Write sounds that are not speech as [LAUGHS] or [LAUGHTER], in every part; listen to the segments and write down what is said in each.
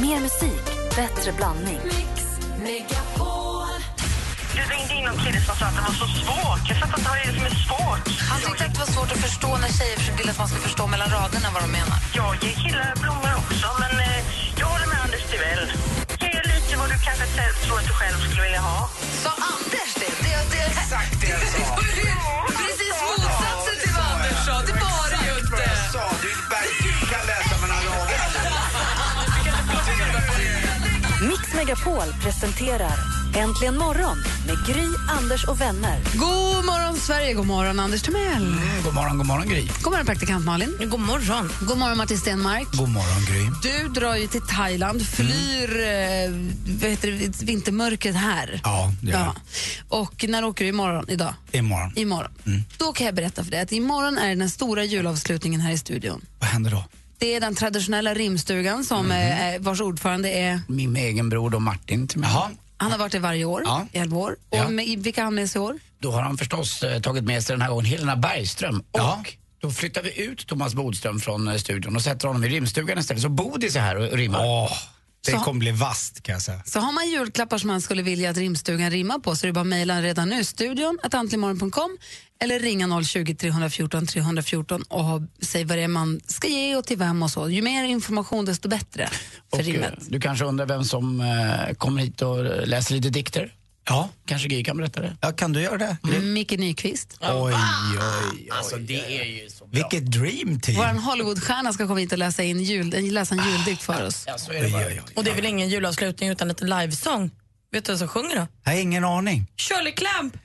Mer musik, bättre blandning. Du ringde in någon kille som sa att det var så svårt. Jag fattar inte vad det är som är svårt. Han tyckte att det var svårt att förstå när tjejer vill att man ska förstå mellan raderna vad de menar. Jag ger killar blommor också, men eh, jag håller med Anders Timell. Ge lite vad du kanske tror att du själv skulle vilja ha. Sa Anders det? det, det Exakt det jag sa. [LAUGHS] Precis Megapol presenterar Äntligen morgon med Gry, Anders och vänner. God morgon, Sverige. God morgon, Anders Timell. Mm, god morgon, god morgon Gry. God morgon, praktikant Malin. God morgon. God morgon, Martin Stenmark. God morgon Gry. Du drar ju till Thailand, flyr mm. vad heter det, vintermörkret här. Ja, det gör jag. Och när åker du imorgon? Idag? Imorgon. Imorgon. Mm. Då kan jag berätta för dig att imorgon är den stora julavslutningen här i studion. Vad händer då? Det är den traditionella rimstugan som mm. vars ordförande är... Min egen bror då, Martin. Till mig. Jaha. Han har varit det varje år, Ja. i 11 år. Och Ja. med, vilka har han med sig i år? Då har han förstås eh, tagit med sig den här gången Helena Bergström. Och Ja. då flyttar vi ut Thomas Bodström från eh, studion och sätter honom i rimstugan istället. Så Bodis är här och rimmar. Åh, det Så- kommer bli vast kan jag säga. Så har man julklappar som man skulle vilja att rimstugan rimmar på så är det bara att mejla redan nu, studion att antligenmorgon.com eller ringa 020 314 314 och ha- säg vad det är man ska ge och till vem och så. Ju mer information desto bättre för Och, eh, rimmet. du kanske undrar vem som eh, kommer hit och eh, läser lite dikter? Ja, Kanske Gry kan berätta det? ja kan du göra det? Micke Nyqvist. Oj, oj, oj. Alltså det är ju så bra. Vilket dream team. Vår Hollywoodstjärna ska komma hit och läsa, in jul, läsa en juldikt för oss. Ja, så är det bara. Oj, oj, oj. Och det är väl ingen julavslutning utan ett livesång? Vet du vem som sjunger då? Jag har ingen aning. Shirley Clamp!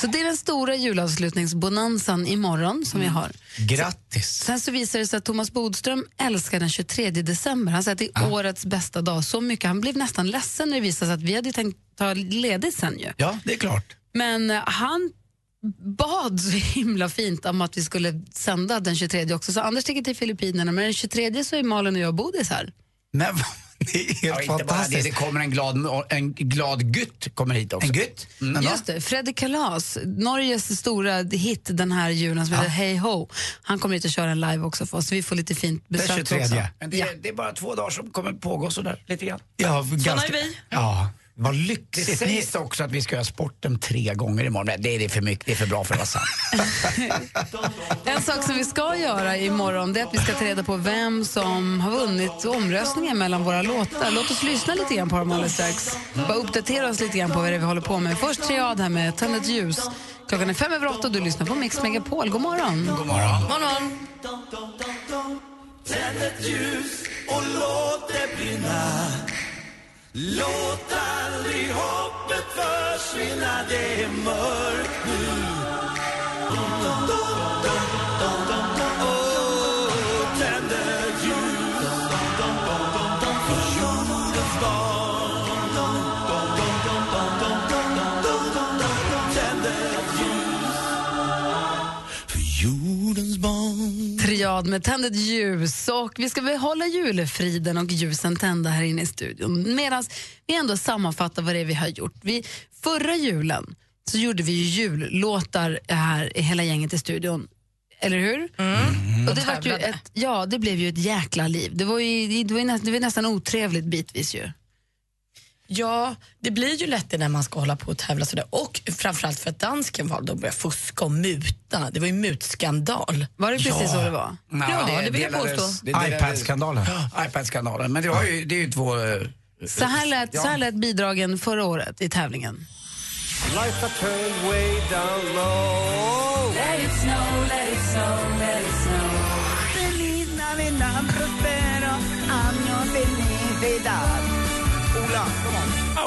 Så det är den stora julavslutningsbonanzan imorgon som vi har. Grattis. Sen så visar det sig att Thomas Bodström älskar den 23 december. Han säger att det är årets bästa dag. Så mycket. Han blev nästan ledsen när det visade sig att vi hade tänkt ta ledigt sen ju. Ja, det är klart. Men eh, han bad så himla fint om att vi skulle sända den 23 också. Så Anders sticker till Filippinerna, men den 23 så är Malin och jag Bodis här. Men det är helt Ja, bara det, fantastiskt. det kommer en glad, en glad gutt kommer hit också. En gutt? Mm. Just det, Fredrik Kalas, Norges stora hit den här julen som heter Hey Ho. Han kommer hit och kör en live också för oss, så vi får lite fint besök 23. också. Men det, Ja. det är bara två dagar som kommer pågå sådär lite grann. Ja, ganska... är vi. Ja, vad Det lyxigt. Ni... sägs också att vi ska göra sporten tre gånger imorgon. Nej, Det är för mycket, det är för bra för att vara sant. En sak som vi ska göra imorgon det är att vi ska ta reda på vem som har vunnit omröstningen mellan våra låtar. Låt oss lyssna lite grann på dem alldeles strax. Bara uppdatera oss lite grann på vad det är vi håller på med. Först Triad här med Tänd ett ljus. Klockan är fem över åtta och du lyssnar på Mix Megapol. God morgon. God morgon. Morgon. Låt aldrig hoppet försvinna, det är mörkt nu. Triad med Tänd ljus. Och vi ska behålla julefriden och ljusen tända här inne i studion. Medan vi ändå sammanfattar vad det är vi har gjort. Vi, förra julen så gjorde vi ju jullåtar här i hela gänget i studion. Eller hur? Och det, var ju ett, ja, det blev ju ett jäkla liv. Det var ju, det var ju nästan, det var nästan otrevligt bitvis ju. Ja, det blir ju lätt det när man ska hålla på och tävla sådär. Och framförallt för att dansken valde att börja fuska och muta. Det var ju mutskandal. Var det precis så det var? Ja, det vill jag påstå. det iPad-skandalen. Ja, iPad-skandalen. Men det, var ju, det är ju två... eh, Så här lät, så här lät bidragen förra året i tävlingen.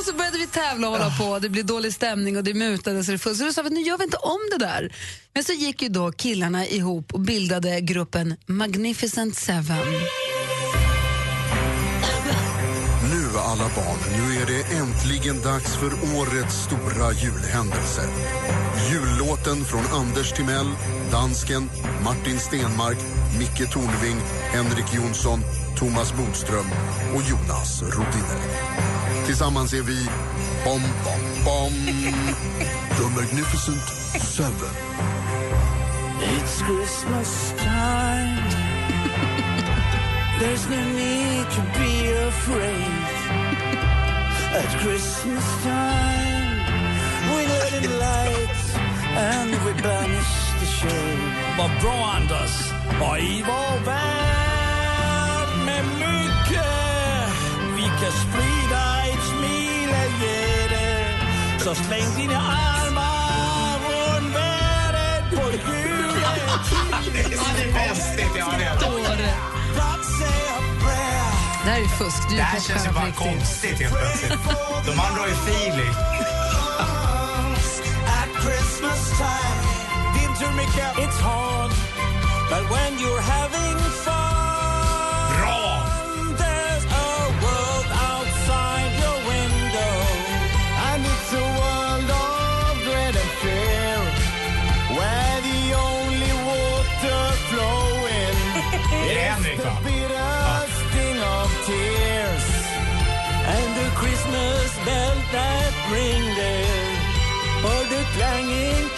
Och så började vi tävla och hålla på. Det blev dålig stämning och det mutades och det. Så då sa vi nu gör vi inte om det där. Men så gick ju då killarna ihop och bildade gruppen Magnificent Seven. Nu, alla barn. Nu är det äntligen dags för årets stora julhändelse. Jullåten från Anders Timell, dansken, Martin Stenmark, Micke Tornving, Henrik Jonsson, Thomas Bodström och Jonas Rodiner. Tillsammans är vi Bom, bom, bom. [LAUGHS] The Magnificent Seven. It's Christmas time. There's no need to be afraid. At Christmas time, we let in lights and we banish the shade. Vad bra, Anders! Och i vår värld med mycket vi kan sprida Så släng dina armar runt världen på juletid. Det är festligt, ja det är det. Det här är fusk. Du Det är här känns ju bara riktigt. konstigt helt plötsligt. De andra har ju feeling. It's hard. But when you're having fun,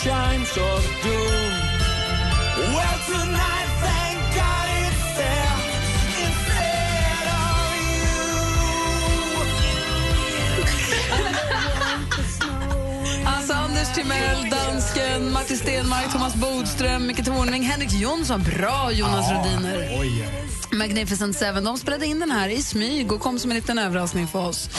chimes of doom. Well, tonight, thank God it's there instead of Alltså Anders Timell, dansken, Matti Stenmark, Thomas Bodström, Micke Tornving, Henrik Jonsson. Bra Jonas Rodiner. Oj, Magnificent Seven. De spelade in den här i smyg och kom som en liten överraskning för oss.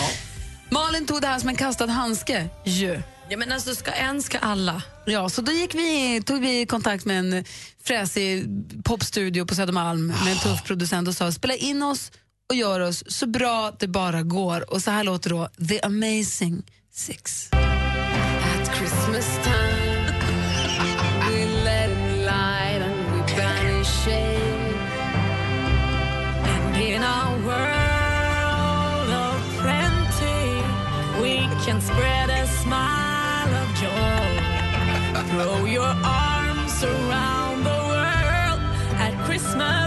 Malin tog det här som en kastad handske. Ju. Ja, men alltså, ska en ska alla. Ja, så då gick vi, tog vi kontakt med en fräsig popstudio på Södermalm med en tuff producent och sa spela in oss och gör oss så bra det bara går. Och så här låter då The Amazing Six. At Christmas time we let it light and we banish shade And in our world of plenty, we can spread a smile. Throw your arms around the world at Christmas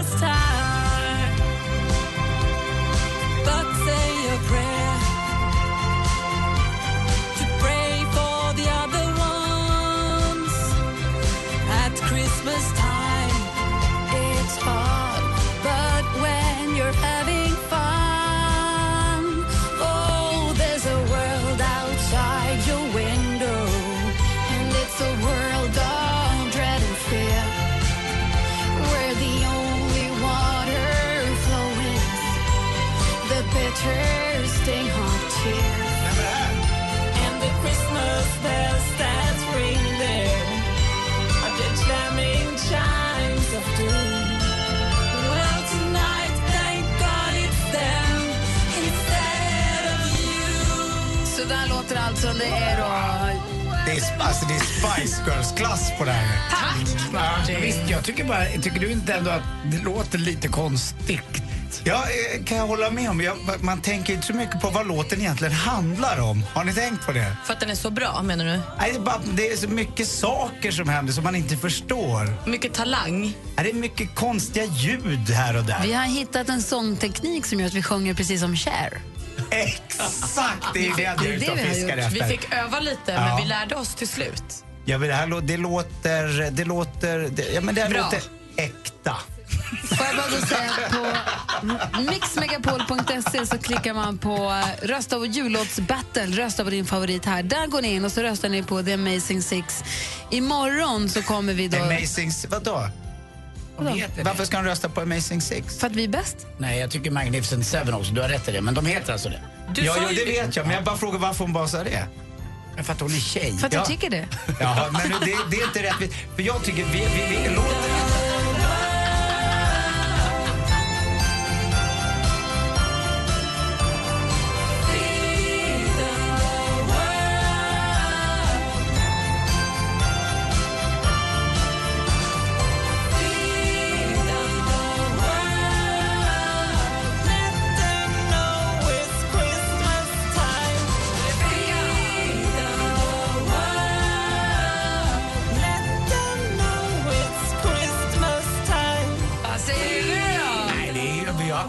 alltså det är då... Det är, alltså, det är Spice Girls-klass på det här. Ja, visst, jag tycker bara, tycker du inte ändå att det låter lite konstigt? Ja, eh, kan jag hålla med om. Jag, man tänker inte så mycket på vad låten egentligen handlar om. Har ni tänkt på det? För att den är så bra, menar du? Nej, det, är bara, det är så mycket saker som händer som man inte förstår. Mycket talang. Nej, Det är mycket konstiga ljud här och där. Vi har hittat en sångteknik som gör att vi sjunger precis som Cher. Exakt! Det är det jag Det är det vi har fiskar gjort. Vi efter. fick öva lite, Ja. men vi lärde oss till slut. Ja, men det, här, lå- det låter... Det låter... Det, ja, men det här Bra. låter äkta. Får jag bara då säga att på mixmegapol.se så klickar man på eh, rösta på jullåtsbattle, rösta på din favorit här. Där går ni in och så röstar ni på The Amazing Six. Imorgon så kommer vi då... Amazing... Vadå? Varför ska de rösta på Amazing Six? För att vi är bäst. Nej, jag tycker Magnificent Seven också. Du har rätt i det. Men de heter alltså det. Du ja, ju det vet jag. Men jag bara frågar varför hon bara sa det. För att hon är tjej. För att Ja. tycker det. Ja, men det, det är inte rättvist. För jag tycker vi, vi, vi låter...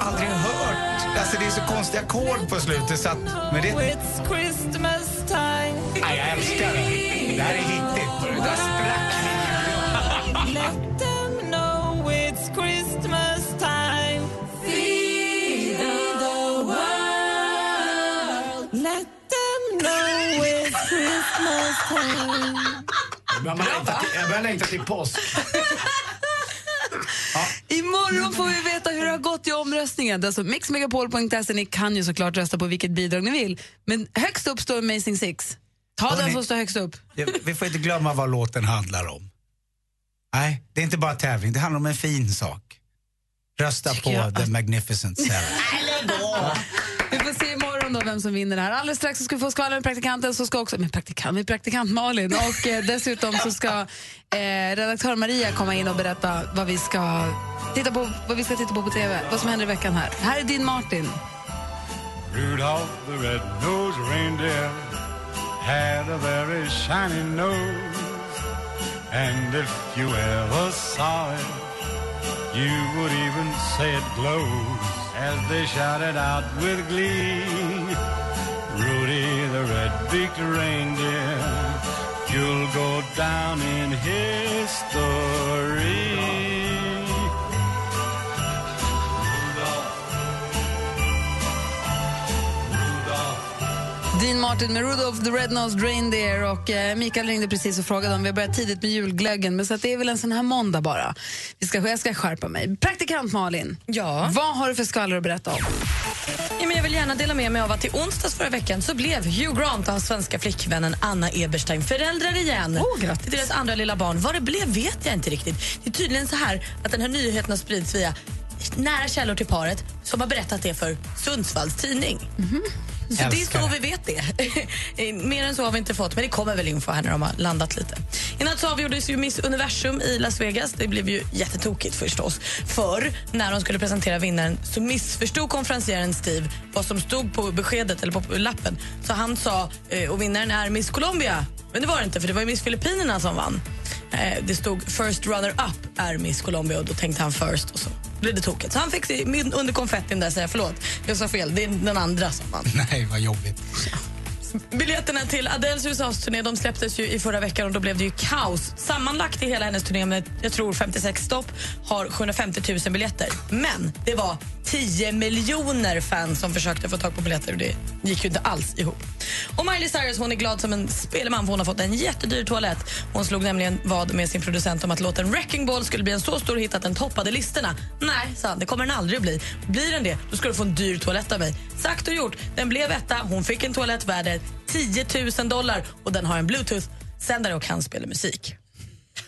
hört. Alltså det är så konstiga ackord på slutet så att... Men det... It's Christmas time. Nej, jag älskar det. Det här är hittigt. Där sprack Let them know it's Christmas time. Feel the world. Let them know it's Christmas time. Jag börjar längta till- Jag Imorgon får vi veta hur det har gått i omröstningen. Alltså mixmegapol.se. Ni kan ju såklart rösta på vilket bidrag ni vill. Men högst upp står Amazing Six. Ta den Hörrni. som står högst upp. Vi får inte glömma vad låten handlar om. Nej, det är inte bara tävling, det handlar om en fin sak. Rösta på jag The Magnificent Seven. Vi får se imorgon då vem som vinner det här. Alldeles strax så ska vi få skvallra med praktikanten, så ska också, med praktikant, med praktikant Malin. Och eh, dessutom så ska eh, redaktör Maria komma in och berätta vad vi ska titta på, vad vi ska titta på på TV. Vad som händer i veckan här. Här är din Martin. Rudolph the red-nosed reindeer had a very shiny nose. And if you ever saw it, you would even say it glows as they shouted out with glee. Rudy the red-beaked reindeer, you'll go down in history. Dean Martin med Rudolph the Red-Nosed Reindeer och eh, Mikael ringde precis och frågade om vi har börjat tidigt med julglöggen men så det är väl en sån här måndag bara. Vi ska, jag ska skärpa mig. Praktikant Malin, Ja. vad har du för skvaller att berätta om? Ja, men jag vill gärna dela med mig av att i onsdags förra veckan så blev Hugh Grant och hans svenska flickvännen Anna Eberstein föräldrar igen. Oh, grattis. Till deras andra lilla barn. Vad det blev vet jag inte riktigt. Det är tydligen så här att den här nyheten har spridits via nära källor till paret som har berättat det för Sundsvalls tidning. Så det är så vi vet det. [LAUGHS] Mer än så har vi inte fått, men det kommer väl info här när de har landat lite. I natt så avgjordes ju Miss Universum i Las Vegas. Det blev ju jättetokigt förstås. För när de skulle presentera vinnaren så missförstod konferencieren Steve vad som stod på beskedet eller på lappen. Så han sa, eh, och vinnaren är Miss Colombia. Men det var det inte, för det var ju Miss Filippinerna som vann. Eh, Det stod First Runner Up är Miss Colombia och då tänkte han first och så blev det tokigt. Så han fick under konfettin där säga förlåt, jag sa fel, det är den andra som vann. [LAUGHS] Nej, vad jobbigt. Biljetterna till Adeles USA-turné de släpptes ju i förra veckan och då blev det ju kaos. Sammanlagt i hela hennes turné med jag tror 56 stopp har 750 000 biljetter. Men det var 10 miljoner fans som försökte få tag på biljetter och det gick ju inte alls ihop. Och Miley Cyrus hon är glad som en spelman för hon har fått en jättedyr toalett. Hon slog nämligen vad med sin producent om att låten Wrecking Ball skulle bli en så stor hit att den toppade listorna. Nej, sa han, det kommer den aldrig att bli. Blir den det, då ska du få en dyr toalett av mig. Sagt och gjort, den blev etta. Hon fick en toalett värd 10 000 dollar och den har en bluetooth-sändare och kan spela musik.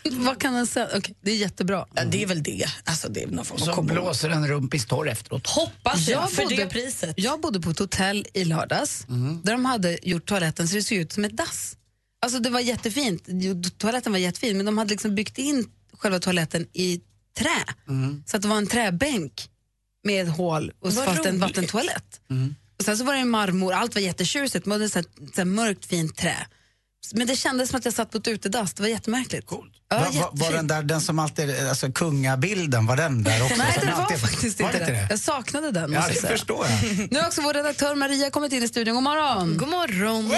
[LAUGHS] Vad kan den säga? Okej, det är jättebra. Ja, det är väl det. Alltså, det är någon form kombo. blåser en rumpis torr efteråt. Hoppas jag, Jag för bodde- det priset. Jag bodde på ett hotell i lördags där de hade gjort toaletten så det såg ut som ett dass. Alltså det var jättefint, toaletten var jättefin men de hade liksom byggt in själva toaletten i trä. Så att det var en träbänk med ett hål och så fast en vattentoalett. Och sen så var det marmor, allt var jättetjusigt, men det var så här, så här mörkt fint trä. Men det kändes som att jag satt på ett utedass, det var jättemärkligt. Coolt. Ja, Va, va, var den där, den som alltid, alltså kungabilden, var den där också? Nej, det var alltid- faktiskt var inte det. det. Jag saknade den. Ja, det säga. förstår jag. Nu har också vår redaktör Maria kommit in i studion. God morgon! God morgon.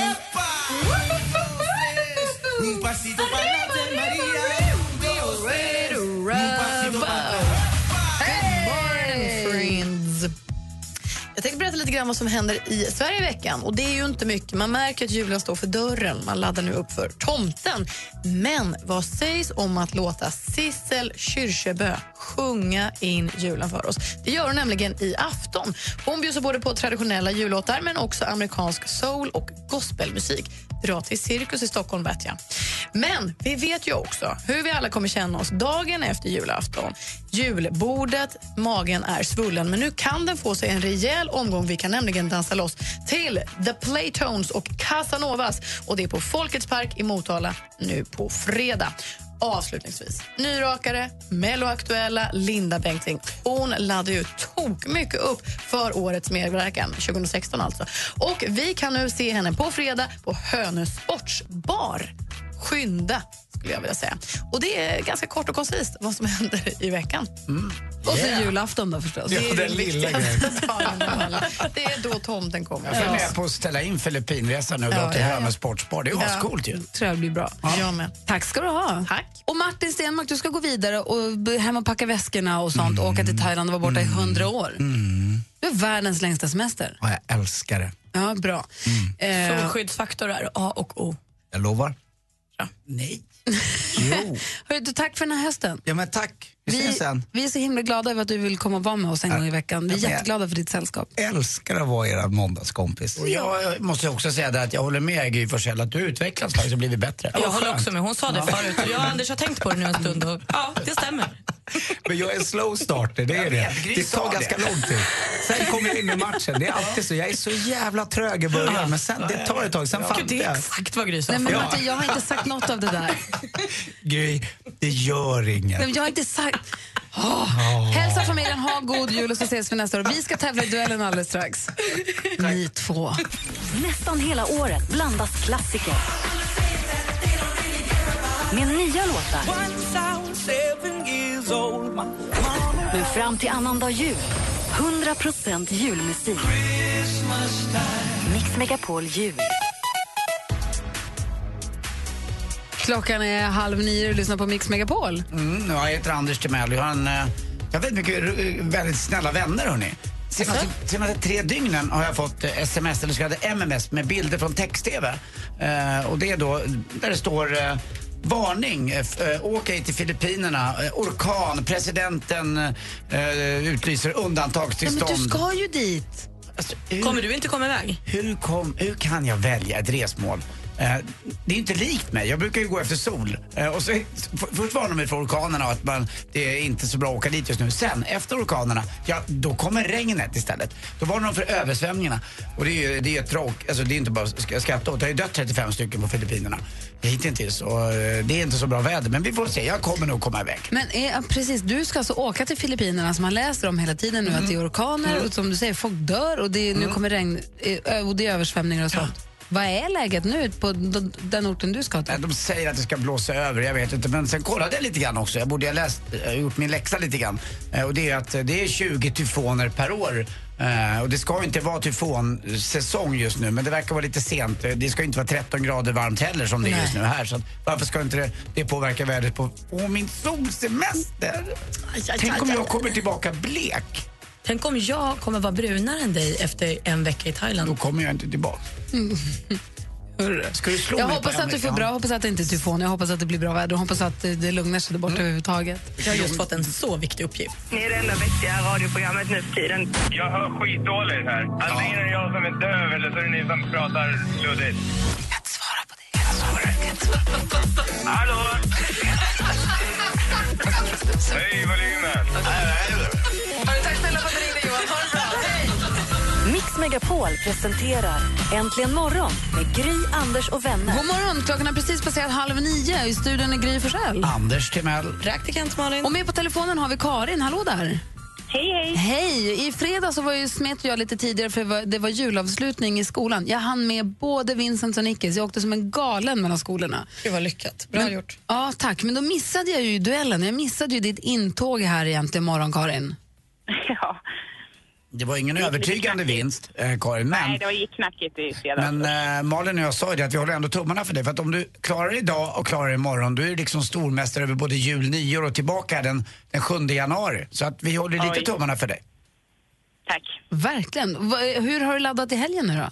Lite grann vad som händer i Sverige i veckan. Och Det är ju inte mycket. Man märker att julen står för dörren. Man laddar nu upp för tomten. Men vad sägs om att låta Sissel Kyrkjebø sjunga in julen för oss? Det gör hon nämligen i afton. Hon bjuder både på traditionella jullåtar men också amerikansk soul och gospelmusik. Dra till Cirkus i Stockholm, vet jag. Men vi vet ju också hur vi alla kommer känna oss dagen efter julafton. Julbordet, magen är svullen, men nu kan den få sig en rejäl omgång. Vi kan nämligen dansa loss till The Playtones och Casanovas. Och Det är på Folkets park i Motala nu på fredag. Avslutningsvis, nyrakare, melloaktuella Linda Bengtzing. Hon laddade ju tok mycket upp för årets medverkan, 2016 alltså. Och vi kan nu se henne på fredag på Hönö Sportsbar skynda, skulle jag vilja säga. Och det är ganska kort och koncist vad som [LAUGHS] händer i veckan. Och så Yeah. julafton då förstås. Det är den den lilla alla. Det är då tomten kommer. Jag funderar på att ställa in Filippinresan nu och Ja, dra till ja, ja. Hönö Sportspar. Det är Ja. ascoolt ju. tror jag blir bra. Jag med. Tack ska du ha. Tack. Och Martin Stenmark, du ska gå vidare och hem och packa väskorna och sånt och åka till Thailand och vara borta i hundra år. Du är världens längsta semester. Ja, jag älskar det. Ja, bra. Eh, Solskyddsfaktor är A och O. Jag lovar. Nej. Jo. [LAUGHS] hörru, du, tack för den här hösten. Ja, men tack. Vi ses sen. vi är så himla glada över att du vill komma och vara med oss en gång i veckan. Vi är Ja, jätteglada för ditt sällskap. Älskar att vara er måndagskompis. Och jag måste också säga det att jag håller med Gry Forssell att du utvecklas faktiskt och blivit bättre. Jag håller också med. Hon sa det förut. Jag och Anders har tänkt på det nu en stund och ja, det stämmer. [LAUGHS] Men jag är en slow starter, det är det. Det tar ganska lång tid. Sen kommer jag in i matchen. Det är alltid så. Jag är så jävla trög i början, men sen, det tar ett tag. Sen fattar Gud, det är jag. exakt vad Gry sa. Nej, men. Martin, jag har inte sagt något av det där. [LAUGHS] Gry, det gör Nej, inget. men Jag har inte sagt... Oh. Hälsa familjen, ha god jul och så ses vi nästa år. Vi ska tävla i duellen alldeles strax. Ni två. Nästan hela året blandas klassiker med nya låtar. Men fram till annandag jul, 100% julmusik. Mix Megapol Jul. Klockan är halv nio och lyssnar på Mix Megapol. Mm, jag heter Anders Timell. Jag har, en, eh, jag har väldigt mycket eh, väldigt snälla vänner hörni. Senaste, senaste tre dygnen har jag fått eh, sms, eller så kallade MMS, med bilder från text-tv. Eh, och det är då där det står eh, Varning, eh, eh, åk ej till Filippinerna, eh, orkan, presidenten eh, utlyser Ja, men undantagstillstånd. du ska ju dit. Alltså, hur, Kommer du inte komma iväg? hur, kom, hur kan jag välja ett resmål? Eh, det är inte likt mig. Jag brukar ju gå efter sol. Eh, och så, först varnar mig för orkanerna och att man, det är inte så bra att åka dit just nu. Sen, efter orkanerna, ja, då kommer regnet istället. Då varnar de för översvämningarna. Och det är ju det är tråk, alltså det är inte bara att skratta åt. Det har ju dött 35 stycken på Filippinerna hittills. Och eh, det är inte så bra väder. Men vi får se, jag kommer nog komma iväg. Men är, ja, precis, du ska alltså åka till Filippinerna som man läser om hela tiden nu att det är orkaner och som du säger, folk dör och det, nu kommer regn och det är översvämningar och sånt. Vad är läget nu på den orten du ska till? De säger att det ska blåsa över, jag vet inte. Men sen kollade jag lite grann också. Jag borde ha läst, eh, gjort min läxa lite grann. Eh, Och det är att eh, det är 20 tyfoner per år. Och det ska ju inte vara tyfonsäsong just nu, men det verkar vara lite sent. Det ska ju inte vara 13 grader varmt heller som det är just nu här. Så att, varför ska inte det, det påverka vädret på Åh, min solsemester? Tänk om jag kommer tillbaka blek. Tänk om jag kommer vara brunare än dig efter en vecka i Då Thailand. kommer jag inte tillbaka. Ska du slå Jag mig hoppas på att du får bra, jag hoppas att det inte är tyfon, jag hoppas att det blir bra väder, jag hoppas att det, lugnar sig där borta överhuvudtaget. Jag har just fått en så viktig uppgift. Ni är det enda vettiga radioprogrammet nu för tiden. Jag hör skitdåligt här. Antingen är det jag som är döv eller så är det ni som pratar luddigt. Jag kan inte svara på det. Jag kan svara, jag kan inte svara. Hallå? [LAUGHS] Höj volymen. Mix Megapol presenterar Äntligen morgon med Gry, Anders och vänner. God morgon, klockan har precis passerat halv nio. I studion är Gry Forssell. Anders Timell. Praktikant Malin. Och med på telefonen har vi Karin. Hallå där. Hej, hej. Hej! I fredags så var ju smet jag lite tidigare för det var- det var julavslutning i skolan. Jag hann med både Vincent och Nickis. Jag åkte som en galen mellan skolorna. Det var lyckat. Bra Men- gjort. Ja, tack. Men då missade jag ju duellen. Jag missade ju ditt intåg här egentligen morgon, Karin. [LAUGHS] Ja. Det var ingen övertygande vinst, eh, Karin. Men, Nej, det var gick knackigt i fredags. men eh, Malin och jag sa ju det att vi håller ändå tummarna för dig. För att om du klarar det idag och klarar det imorgon, då är du liksom stormästare över både jul, nyår och tillbaka den, den 7 januari. Så att vi håller lite Oj. tummarna för dig. Tack. Verkligen. Va- Hur har du laddat i helgen nu då?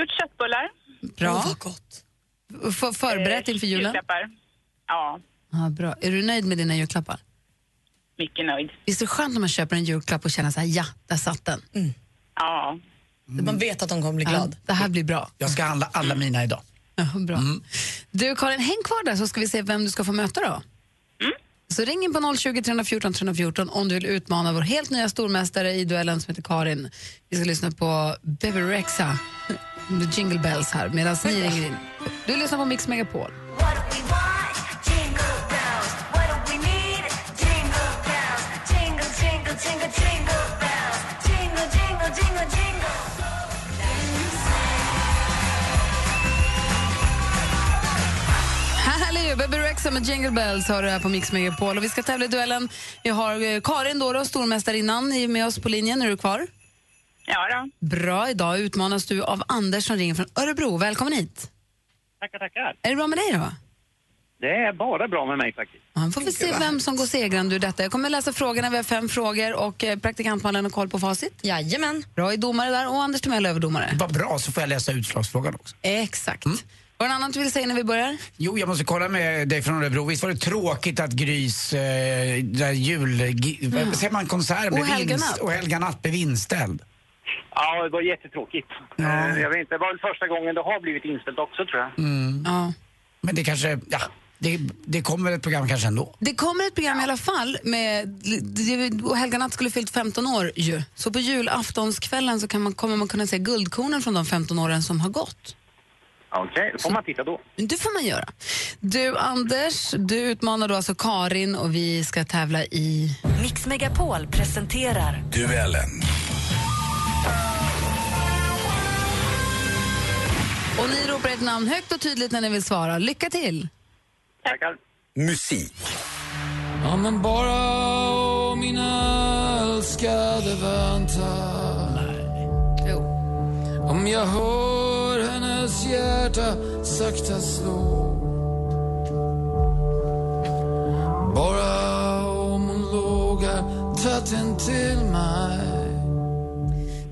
Gjort köttbullar. Bra. Åh, vad gott. F- förberett Eh, inför julen? Julklappar. Ja, Ja, bra. Är du nöjd med dina julklappar? Mycket nöjd. Visst är det skönt när man köper en julklapp och känner så här, ja, där satt den. Ja. Man vet att de kommer bli Ja, glad. det här blir bra. Jag ska handla alla mina idag. Ja, bra. Du Karin, häng kvar där så ska vi se vem du ska få möta då. Så ring in på 020 314 314 om du vill utmana vår helt nya stormästare i duellen som heter Karin. Vi ska lyssna på Bebe Rexha [LAUGHS] med Jingle Bells här medan ni ringer in. Du lyssnar på Mix Megapol. Alexa med Jingle Bells hör du här på Mix Megapol. Och vi ska tävla i duellen. Vi har eh, Karin, stormästarinnan, är med oss på linjen. Är du kvar? Ja då. Bra, idag utmanas du av Anders som ringer från Örebro. Välkommen hit. Tackar, tackar. Är det bra med dig då? Det är bara bra med mig faktiskt. Man får vi se vem som går segrande ur detta. Jag kommer läsa frågorna. Vi har fem frågor och eh, praktikantmannen har koll på facit. Jajamän. Bra är domare där och Anders Timell överdomare. Vad bra, så får jag läsa utslagsfrågan också. Exakt. Var det något annat du vill säga när vi börjar? Jo, jag måste kolla med dig från Örebro. Visst var det tråkigt att Grys eh, där jul... Vad säger man? Konsert blev Och Helga inst- natt. och Helga natt blev inställd. Ja, det var jättetråkigt. Ja. Eh, Jag vet inte, det var väl första gången det har blivit inställt också tror jag. Mm. Ja. Men det kanske... Ja, det, det kommer ett program kanske ändå. Det kommer ett program i alla fall. Med, och Helga Natt skulle fyllt 15 år ju. Så på julaftonskvällen så kan man, kommer man kunna se guldkornen från de 15 åren som har gått. Okej, då får man titta då. Det får man göra. Du Anders, du utmanar då alltså Karin och vi ska tävla i... Mix Megapol presenterar Duellen. Och ni ropar ett namn högt och tydligt när ni vill svara. Lycka till! Tackar. Musik. Ja men bara om mina älskade väntar Jo. Om jag hör hennes hjärta sakta slå Bara om hon lågar tätt intill mig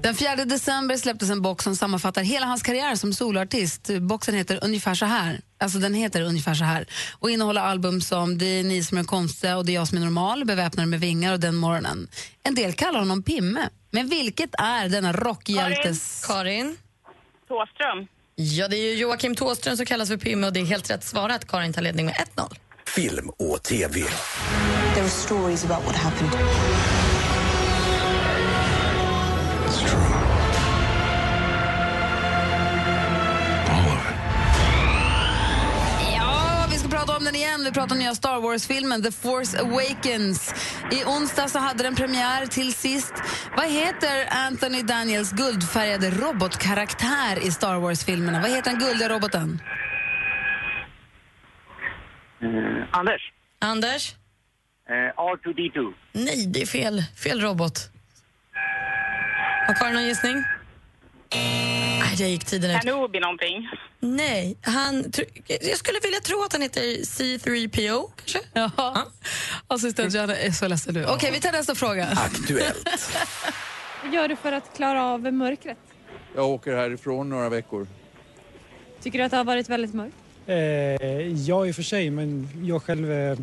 Den 4 december släpptes en box som sammanfattar hela hans karriär som soloartist. Boxen heter ungefär så här. Alltså den heter ungefär så här. Och innehåller album som Det är ni som är konstiga och Det är jag som är normal, Beväpnade med vingar och Den morgonen. En del kallar honom Pimme. Men vilket är denna rockhjältes... Karin? Tåström. Ja, det är ju Joakim Tåström som kallas för Pimme och det är helt rätt svarat. Karin tar ledning med 1-0. Film och TV. There are stories about what happened. Den igen. Vi pratar om nya Star Wars-filmen The Force Awakens. I onsdag så hade den premiär till sist. Vad heter Anthony Daniels guldfärgade robotkaraktär i Star Wars-filmerna? Vad heter den guldiga roboten? Eh, Anders. Anders? Eh, R2D2. Nej, det är fel. Fel robot. Har Karin någon gissning? Nej, det gick tiden ut. Kenobi någonting. Nej, han... Jag skulle vilja tro att han heter C3PO, kanske? Ja. Assistent Johanna är så ledsen nu. Okej, vi tar nästa fråga. Aktuellt. [LAUGHS] Vad gör du för att klara av mörkret? Jag åker härifrån några veckor. Tycker du att det har varit väldigt mörkt? Eh, ja, i och för sig, men jag själv eh,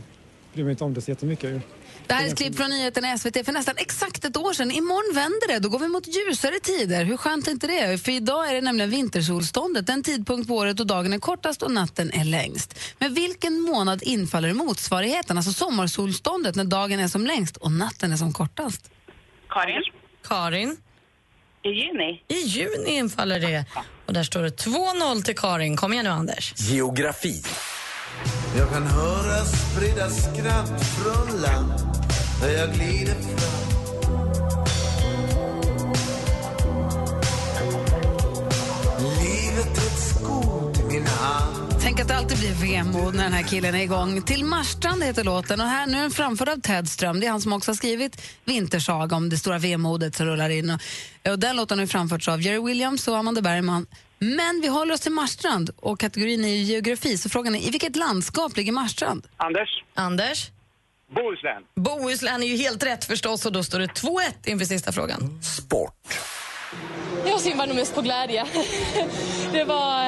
bryr mig inte om det så jättemycket. Det här är ett klipp från nyheten SVT för nästan exakt ett år sedan. Imorgon vänder det, då går vi mot ljusare tider. Hur skönt är inte det? För idag är det nämligen vintersolståndet, den tidpunkt på året då dagen är kortast och natten är längst. Men vilken månad infaller motsvarigheten, alltså sommarsolståndet, när dagen är som längst och natten är som kortast? Karin. Karin? I juni. I juni infaller det. Och där står det 2-0 till Karin. Kom igen nu, Anders. Geografi. Jag kan höra spridda skratt från land där jag glider fram. Livet är ett skot i min hand. Tänk att det alltid blir vemod när den här killen är igång. Till Marstrand heter låten och här nu är den framförd av Ted Ström. Det är han som också har skrivit Vintersaga om det stora vemodet som rullar in. Och, och den låten har framförts av Jerry Williams och Amanda Bergman. Men vi håller oss till Marstrand och kategorin är geografi. Så frågan är, i vilket landskap ligger Marstrand? Anders. Anders? Bohuslän. Bohuslän är ju helt rätt förstås och då står det 2-1 inför sista frågan. Sport. Jag simmar nog mest på glädje. [LAUGHS] Det var,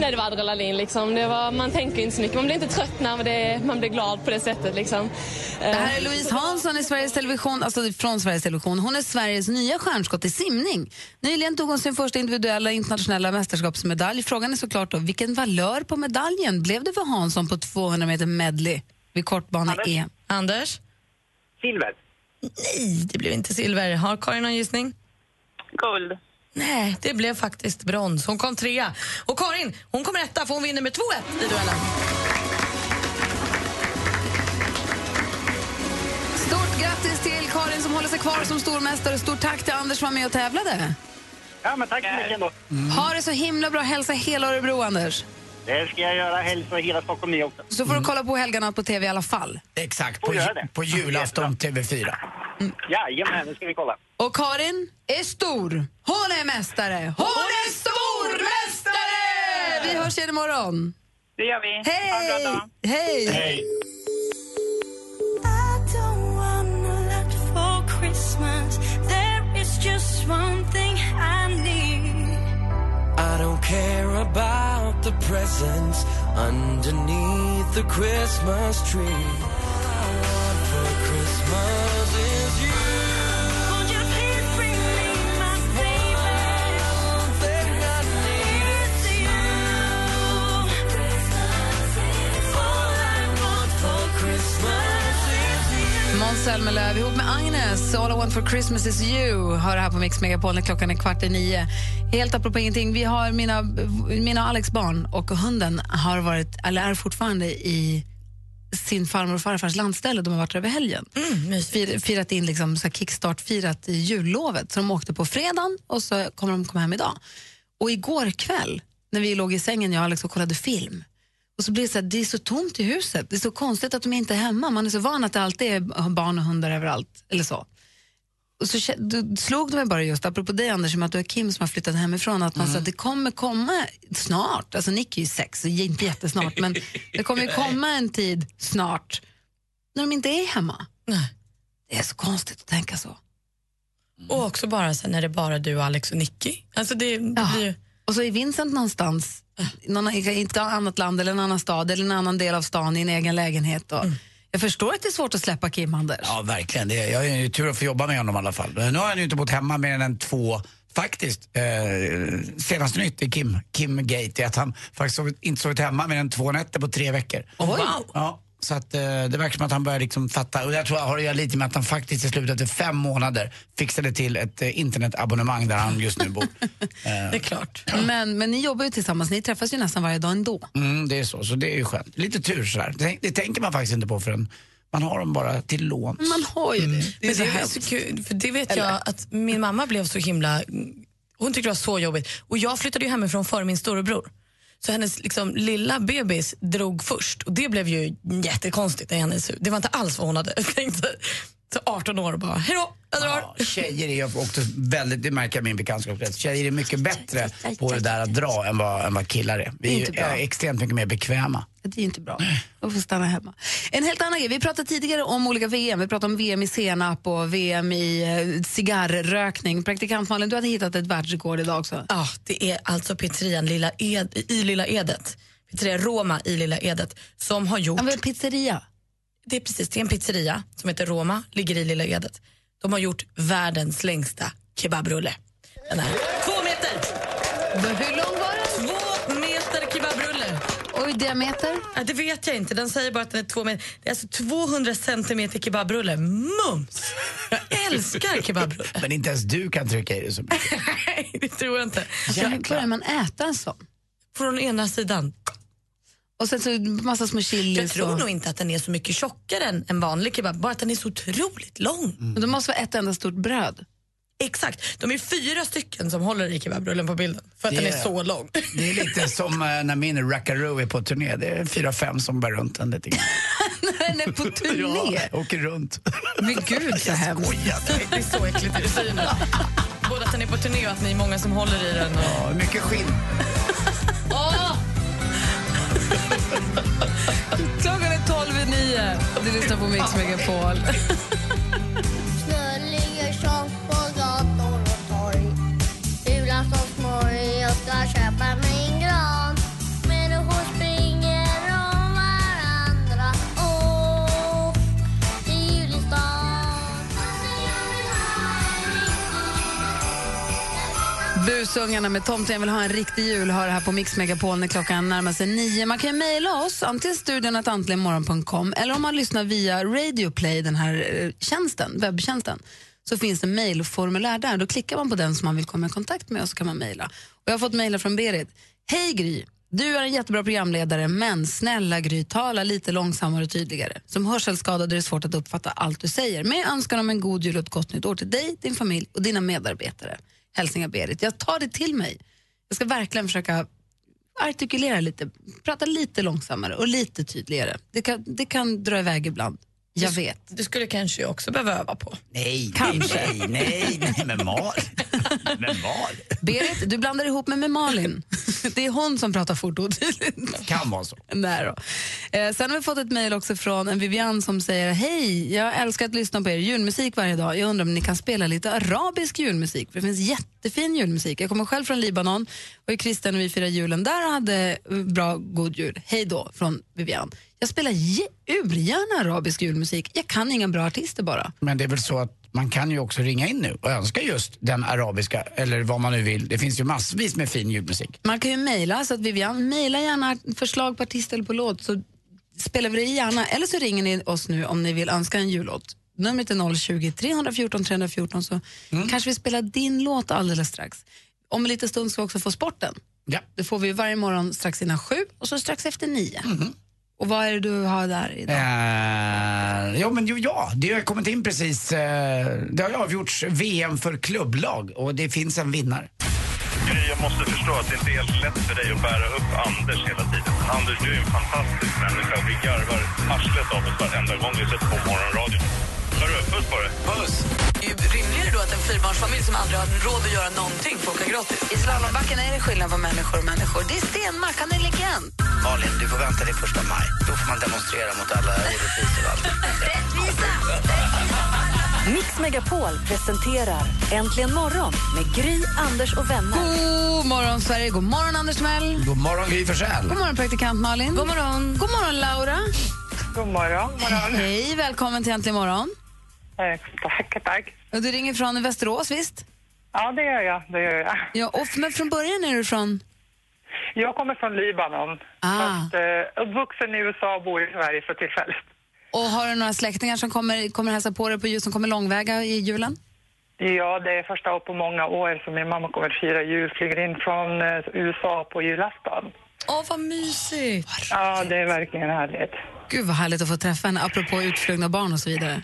nej, det var adrenalin. Liksom. Det var, man tänker inte så mycket. Man blir inte trött när det, man blir glad på det sättet. Liksom. Det här är Louise Hansson i Sveriges Television, alltså från Sveriges Television. Hon är Sveriges nya stjärnskott i simning. Nyligen tog hon sin första individuella internationella mästerskapsmedalj. Frågan är såklart då, vilken valör på medaljen blev det för Hansson på 200 meter medley vid kortbane-EM? Anders? Silver. Nej, det blev inte silver. Har Karin någon gissning? Guld. Nej, det blev faktiskt brons. Hon kom trea. Och Karin, hon kommer etta för hon vinner med 2-1 i duellen. Stort grattis till Karin som håller sig kvar som stormästare. Stort tack till Anders som var med och tävlade. Ja, men tack så mycket ändå. Ha det så himla bra. Hälsa hela Örebro, Anders. Det ska jag göra. Hälsa hela Stockholm med också. Så får du kolla på helgarna på TV i alla fall. Exakt, på, det. på julafton TV4. Jajamän, nu ska vi kolla. Och Karin är stor. Hon är mästare. Hon är stormästare! Vi hörs igen imorgon. Det gör vi. Hej! Hej! Hej! I don't care about the presents underneath the Christmas tree. All I want for Christmas Måns Zelmerlöw ihop med Agnes. All I want for Christmas is you. Hör här på Mix Megapol när klockan är kvart i nio. Helt apropå ingenting. Vi har mina, mina och Alex barn och hunden har varit, eller är fortfarande i sin farmor och farfars landställe. De har varit där över helgen. Fir, firat in liksom, så kickstart-firat i jullovet. Så de åkte på fredagen och så kommer de komma hem idag. Och igår kväll, när vi låg i sängen, jag och Alex och kollade film, och så blir det så här, det är så tomt i huset. Det är så konstigt att de inte är hemma. Man är så van att det alltid är barn och hundar överallt. Eller så. Och så då slog de mig bara just, apropå dig Anders, som att du är Kim som har flyttat hemifrån, att man sa att det kommer komma snart. Alltså Nick är ju sex, inte jättesnart, men det kommer ju [LAUGHS] komma en tid snart när de inte är hemma. Det är så konstigt att tänka så. Och också bara sen när det är bara du, Alex och Nicky. Alltså det Ja. blir. Och så är Vincent någonstans, någon, i ett annat land eller en annan stad eller en annan del av stan i en egen lägenhet. Och Jag förstår att det är svårt att släppa Kim, Anders. Ja, verkligen. Det är, jag är ju tur att få jobba med honom i alla fall. Nu har han ju inte bott hemma mer än två, faktiskt. Eh, senaste nytt i Kim, Kim Gate är att han faktiskt sovit, inte sovit hemma mer än två nätter på tre veckor. Wow. Ja, så att, eh, det verkar som att han börjar liksom fatta. Och jag tror jag har att göra lite med att han faktiskt till slut efter fem månader fixade till ett eh, internetabonnemang där han just nu bor. [LAUGHS] Det är klart. [CLEARS THROAT] Men, men ni jobbar ju tillsammans, ni träffas ju nästan varje dag ändå. Mm, det är så, så det är ju skönt. Lite tur sådär. Det, det tänker man faktiskt inte på förrän man har dem bara till låns. Man har ju det. Det är så det, är så kul, för det vet jag att min mamma blev så himla... Hon tyckte det var så jobbigt. Och jag flyttade ju hemifrån före min storebror. Så hennes liksom, lilla bebis drog först och det blev ju jättekonstigt. i Hennes, det var inte alls vad hon hade [LAUGHS] tänkt sig. Så 18 år och bara, hej då, jag drar. Ja, tjejer är också väldigt, det märker jag i min bekantskapskrets, tjejer är mycket bättre på det där att dra än vad, än vad killar är. Vi är bra. eh, extremt mycket mer bekväma. Det är inte bra. De får stanna hemma. En helt annan grej. Vi pratade tidigare om olika VM. Vi pratade om VM i senap och VM i eh, cigarrrökning. Praktikant Malin, du hade hittat ett världsrekord idag också. Ja, det är alltså pizzerian Lilla Ed, i Lilla Edet. Pizzeria Roma i Lilla Edet som har gjort... Ja, men pizzeria? Det är precis, det är en pizzeria som heter Roma, ligger i Lilla Edet. De har gjort världens längsta kebabrulle. Den är två meter! Hur lång var den? Två meter kebabrulle. Och i diameter? Ja, det vet jag inte. Den säger bara att den är två meter. Det är alltså 200 centimeter kebabrulle. Mums! Jag älskar kebabrulle. Men inte ens du kan trycka i det så mycket. [LAUGHS] Nej, det tror jag inte. Hur börjar man äta en sån? Från ena sidan. Och sen så massa små chilis. Jag tror och... nog inte att den är så mycket tjockare än en vanlig kebab, bara att den är så otroligt lång. Men det måste vara ett enda stort bröd. Exakt. De är fyra stycken som håller i kebabrullen på bilden, för att Det den är så lång. Det är lite som eh, när min Rackaroo är på turné. Det är fyra, fem som bär runt den lite grann. [LAUGHS] Den är på turné. [LAUGHS] Ja, åker runt. Men gud så hemskt. Det är så äckligt säger nu. Både att den är på turné och att ni är många som håller i den. Och... Ja, mycket skinn. Åh! Klockan är tolv i nio. Du lyssnar på Mix Megapol. Busungarna med Tomten jag vill ha en riktig jul har det här på Mix Megapol när klockan närmar sig nio. Man kan mejla oss, antingen studion eller om man lyssnar via Radio Play, den här eh, tjänsten, webbtjänsten, så finns det mejlformulär där. Då klickar man på den som man vill komma i kontakt med och så kan man mejla. Och jag har fått mejla från Berit. Hej Gry! Du är en jättebra programledare, men snälla Gry, tala lite långsammare och tydligare. Som hörselskadad är det svårt att uppfatta allt du säger. Med önskan om en god jul och ett gott nytt år till dig, din familj och dina medarbetare. Hälsningar Berit. Jag tar det till mig. Jag ska verkligen försöka artikulera lite, prata lite långsammare och lite tydligare. Det kan, det kan dra iväg ibland. Jag vet. Du skulle kanske också behöva öva på. Nej, Kanske. nej, nej, nej, men Mal. [LAUGHS] Men Mal. Berit, du blandar ihop mig med Malin. Det är hon som pratar fort och. Kan vara så. Nej då. Eh, sen har vi fått ett mejl också från en Vivian som säger Hej, jag älskar att lyssna på er julmusik varje dag. Jag undrar om ni kan spela lite arabisk julmusik, för det finns jättefin julmusik. Jag kommer själv från Libanon och är kristen och vi firar julen där och hade eh, bra, god jul. Hej då från Vivian. Jag spelar urgärna arabisk julmusik. Jag kan inga bra artister bara. Men det är väl så att man kan ju också ringa in nu och önska just den arabiska, eller vad man nu vill. Det finns ju massvis med fin julmusik. Man kan ju mejla, så att Vivian, mejla gärna förslag på artist eller på låt så spelar vi det gärna. Eller så ringer ni oss nu om ni vill önska en jullåt. Numret är 020 314 314 så kanske vi spelar din låt alldeles strax. Om en liten stund ska vi också få sporten. Ja. Det får vi varje morgon strax innan sju och så strax efter nio. Och vad är det du har där idag? Eh, ja, men jo, ja, det har kommit in precis. Eh, det har avgjorts VM för klubblag och det finns en vinnare. Jag måste förstå att det inte är helt lätt för dig att bära upp Anders hela tiden. Anders, du är en fantastisk människa och vi garvar arslet av oss varenda gång vi sätter på morgonradion. Puss på dig. Puss! Det är ju rimligare då att en fyrbarnsfamilj som aldrig har råd att göra någonting får åka gratis. I slalombacken är det skillnad på människor och människor. Det är Stenmark, han är legend. Malin, du får vänta till första maj. Då får man demonstrera mot alla orättvisor och allt. Mix Megapol presenterar Äntligen morgon med Gry, Anders och vänner. God morgon, Sverige. God morgon, Anders Timell. God morgon, Gry Forssell. God morgon, praktikant Malin. God morgon. God morgon, Laura. God morgon. morgon. Hej, välkommen till Äntligen morgon. Eh, tack, tack. Och du ringer från Västerås, visst? Ja, det gör jag. Det gör jag. Ja, och, men från början är du från? Jag kommer från Libanon. Ah. Fast, eh, uppvuxen i USA och bor i Sverige för tillfället. Och har du några släktingar som kommer, kommer hälsa på dig på jul, som kommer långväga i julen? Ja, det är första år på många år som min mamma kommer att fira jul. Flyger in från eh, USA på julafton. Åh, vad mysigt! Ja, det är verkligen härligt. Gud vad härligt att få träffa henne, apropå utflugna barn och så vidare.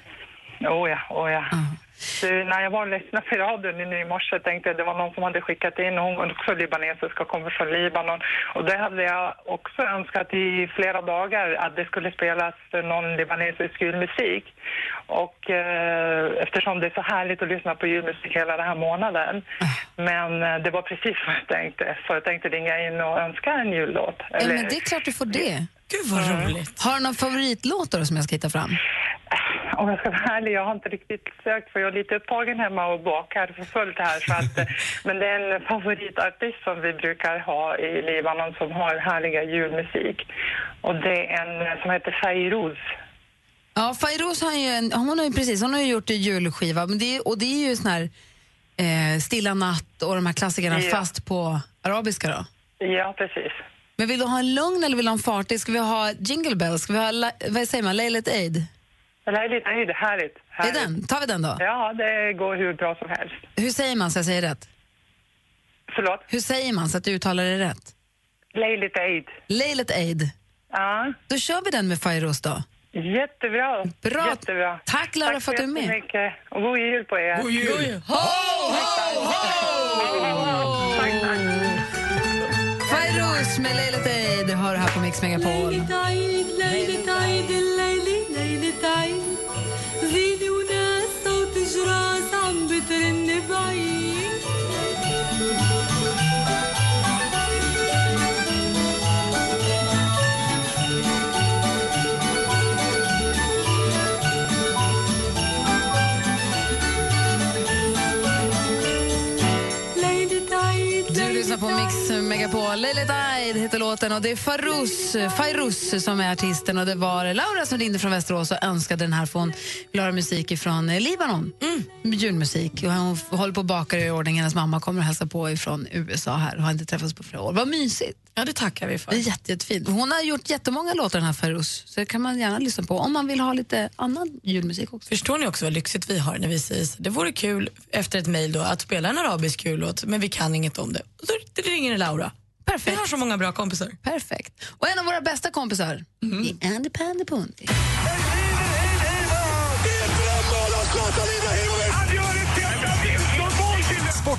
Oh ja, oh ja. Du, när jag var och lyssnade på radion nu i morse tänkte jag det var någon som hade skickat in, hon också libanesisk och kommer från Libanon. Och det hade jag också önskat i flera dagar att det skulle spelas någon libanesisk julmusik. Och eh, eftersom det är så härligt att lyssna på julmusik hela den här månaden. Men eh, det var precis vad jag tänkte, så jag tänkte ringa in och önska en jullåt. Ja, men det är klart du får det. Gud vad roligt. Har du någon favoritlåt då som jag ska hitta fram? Om jag ska vara ärlig, jag har inte riktigt sökt för jag lite upptagen hemma och bakar för fullt här. Så att, eh, [LAUGHS] men det är en favoritartist som vi brukar ha i Libanon som har härliga julmusik. Och det är en eh, som heter Fairouz. Ja, Fairoz har ju, en, hon har ju precis, hon har ju gjort en julskiva, men det och det är ju sån här eh, Stilla natt och de här klassikerna Ja. fast på arabiska då. Ja, precis. Men vill du ha en lugn eller vill du ha en fartig? Ska vi ha Jingle Bells? Ska vi ha, vad säger man, Laylet Aid? Nej, det är härligt. härligt. Är den? Tar vi den då? Ja, det går hur bra som helst. Hur säger man så jag säger rätt? Förlåt? Hur säger man så att du uttalar det rätt? Leilet Aid. Leilet Aid. Ja. Då kör vi den med Fairos då. Jättebra. Bra. Jättebra. Tack Lara Tack för att du är med. Tack så och god jul på er. God jul. Ho, ho, ho! Fairos med Leilet Aid har här på Mix Megapol. Leilet Aid, Leilet Aid, Leilet ليلة عيد زينة وناس صوت جراس عم بترن بعيد. Mix Megapol. Laylet Aid heter låten och det är Farouz, Fairuz som är artisten och det var Laura som ringde från Västerås och önskade den här för hon vill musik från Libanon. Julmusik. Och hon håller på att baka i ordning. Hennes mamma kommer och hälsa på ifrån USA här och har inte träffats på flera år. Vad mysigt. Ja, det tackar vi för. Det är jätte, jättefint. Hon har gjort jättemånga låtar den här Fairuz så det kan man gärna lyssna på om man vill ha lite annan julmusik också. Förstår ni också vad lyxigt vi har när vi säger så? Det vore kul efter ett mejl att spela en arabisk jullåt men vi kan inget om det. Och då ringer Laura. Perfekt. Vi har så många bra kompisar. Perfekt. Och en av våra bästa kompisar är Andy Pandy Pundy.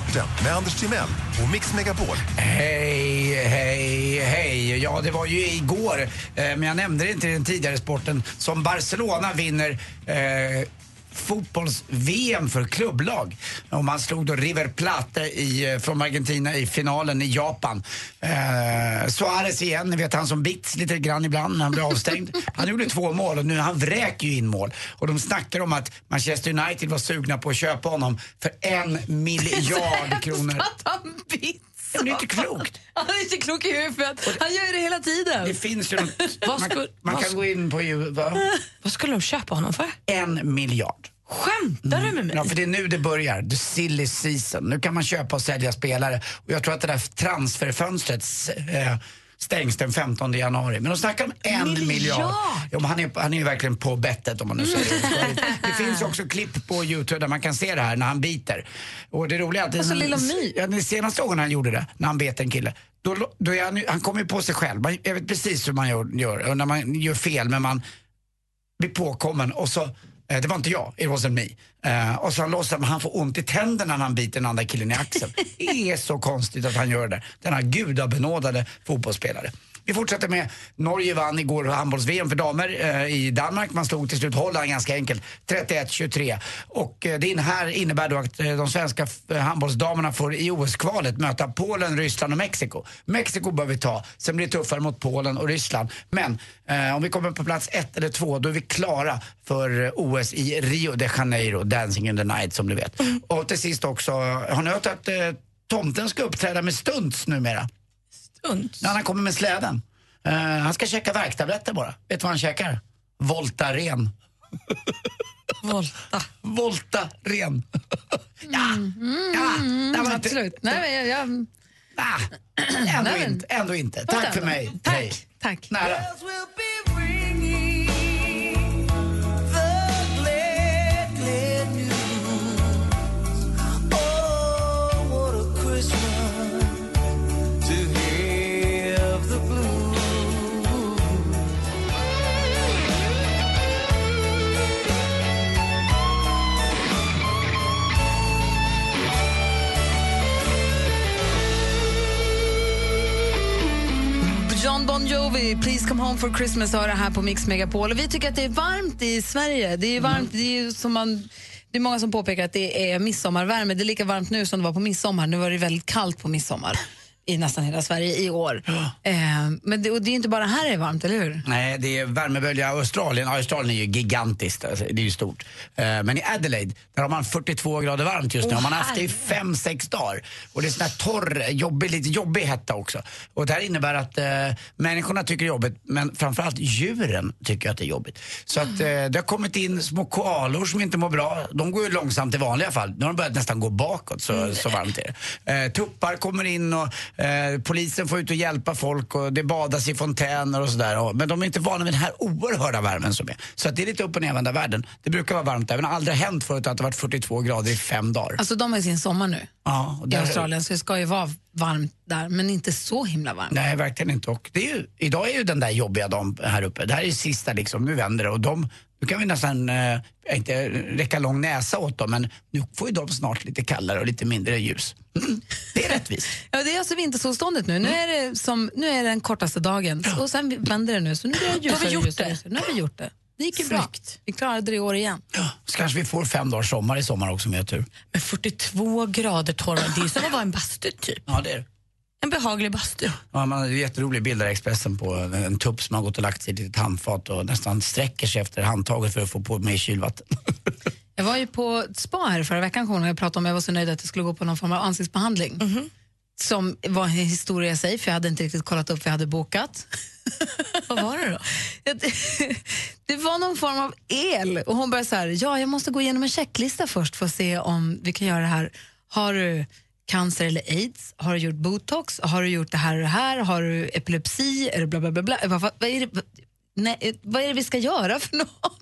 Sporten med Anders Timell och Mix Megapol. Hej, hej, hej. Ja, det var ju igår, eh, men jag nämnde det inte i den tidigare sporten, som Barcelona vinner eh, fotbolls-VM för klubblag. Och man slog då River Plate i, eh, från Argentina i finalen i Japan. Eh, Suarez igen, ni vet han som bits lite grann ibland när han blir avstängd. [LAUGHS] Han gjorde två mål och nu han vräker ju in mål. Och de snackar om att Manchester United var sugna på att köpa honom för en miljard [LAUGHS] kronor. Men det är inte klokt. [LAUGHS] Han är inte klok i huvudet. Han gör det hela tiden. Det finns ju något. [LAUGHS] Vad Man, skulle- man kan gå in på ju, va? [LAUGHS] Vad skulle de köpa honom för? En miljard. Skämtar du med mig? Ja, för det är nu det börjar. The silly season. Nu kan man köpa och sälja spelare. Och jag tror att det där transferfönstret eh, stängs den 15 januari. Men de snackar om en Miljard? miljard. Ja, han, är, han är ju verkligen på bettet om man nu säger det. Det finns också klipp på Youtube där man kan se det här när han biter. Och det roliga är att Alltså, den, Lilla My. ja, den senaste gången han gjorde det, när han bet en kille, då, då är han, han kommer ju på sig själv. Man, jag vet precis hur man gör, gör och när man gör fel men man blir påkommen och så eh, det var inte jag, it wasn't me. Eh, och så han låtsas att han får ont i tänderna när han biter den andra killen i axeln. [LAUGHS] det är så konstigt att han gör det. Denna gudabenådade fotbollsspelare. Vi fortsätter med Norge vann igår handbolls-VM för damer eh, i Danmark. Man slog till slut Holland ganska enkelt, 31-23. Och eh, det här innebär då att eh, de svenska f- handbollsdamerna får i OS-kvalet möta Polen, Ryssland och Mexiko. Mexiko bör vi ta, sen blir det tuffare mot Polen och Ryssland. Men eh, om vi kommer på plats ett eller två, då är vi klara för eh, OS i Rio de Janeiro, Dancing in the night som du vet. Och till sist också, har ni hört att eh, tomten ska uppträda med stunts numera? Stunts? Ja, han kommer med släden. Eh, han ska käka värktabletter bara. Vet du vad han käkar? Voltaren. Volta. Voltaren. ja, Mm, ja, det var inte- absolut. Nej, men jag, jag... Ah, ändå, Nej, men- inte, ändå inte. Tack för ändå. mig. Tack, Hej. tack. Nära. Jovi, Please come home for Christmas har det här på Mix Megapol. Och vi tycker att det är varmt i Sverige. Det är varmt, det är som man... Det är många som påpekar att det är midsommarvärme. Det är lika varmt nu som det var på midsommar. Nu var det väldigt kallt på midsommar i nästan hela Sverige i år. Eh, men det, och det är inte bara här det är varmt, eller hur? Nej, det är värmebölja Australien. Australien är ju gigantiskt, alltså, det är ju stort. Eh, Men i Adelaide, där har man 42 grader varmt just nu. Och man har haft det i herre. 5-6 dagar. Och det är sån här torr, jobbig, lite jobbig hetta också. Och det här innebär att eh, människorna tycker det är jobbigt, men framförallt djuren tycker att det är jobbigt. Så att eh, det har kommit in små koalor som inte mår bra. De går ju långsamt i vanliga fall. Nu har de börjat nästan gå bakåt, så, så varmt är det. Eh, tuppar kommer in och eh, polisen får ut och hjälpa folk och det badas i fontäner och sådär. Men de är inte vana vid den här oerhörda värmen som är. Så att det är lite upp och nervända världen. Det brukar vara varmt där, men det har aldrig hänt förut att det varit 42 grader i fem dagar. Alltså de har ju sin sommar nu Ja, och i där- Australien, så det ska ju vara varmt där, men inte så himla varmt. Nej, verkligen inte. Och det är ju, idag är ju den där jobbiga dagen här uppe. Det här är ju sista liksom, nu vänder det. Och de, nu kan vi nästan, eh, inte räcka lång näsa åt dem, men nu får ju de snart lite kallare och lite mindre ljus. Mm, det är rättvist. [LAUGHS] Ja, det är alltså vintersolståndet nu. Nu är det, som, nu är det den kortaste dagen och sen vänder det nu. Så nu blir det Då har vi ljusare, gjort ljusare, det. ljusare. Nu har vi gjort det. Det gick ju bra. Vi klarade det i år igen. Så kanske vi får fem dagars sommar i sommar också om vi har tur. Men 42 grader torr, det är som att vara i en bastu typ. Ja, det är. En behaglig bastu. Ja, man har en jätterolig bild där i Expressen på en, en tupp som har gått och lagt sig i ett handfat och nästan sträcker sig efter handtaget för att få på med kylvatten. [LAUGHS] Jag var ju på ett spa här förra veckan kommer jag pratade om jag var så nöjd att jag skulle gå på någon form av ansiktsbehandling. Som var en historia i sig, för jag hade inte riktigt kollat upp vad jag hade bokat. [LAUGHS] Vad var det då? Det, [LAUGHS] det var någon form av el och hon började så här, ja jag måste gå igenom en checklista först för att se om vi kan göra det här. Har du cancer eller aids? Har du gjort botox? Har du gjort det här och det här? Har du epilepsi? Är det bla bla bla? bla? Vad, vad, är det, nej, vad är det vi ska göra för [LAUGHS] något?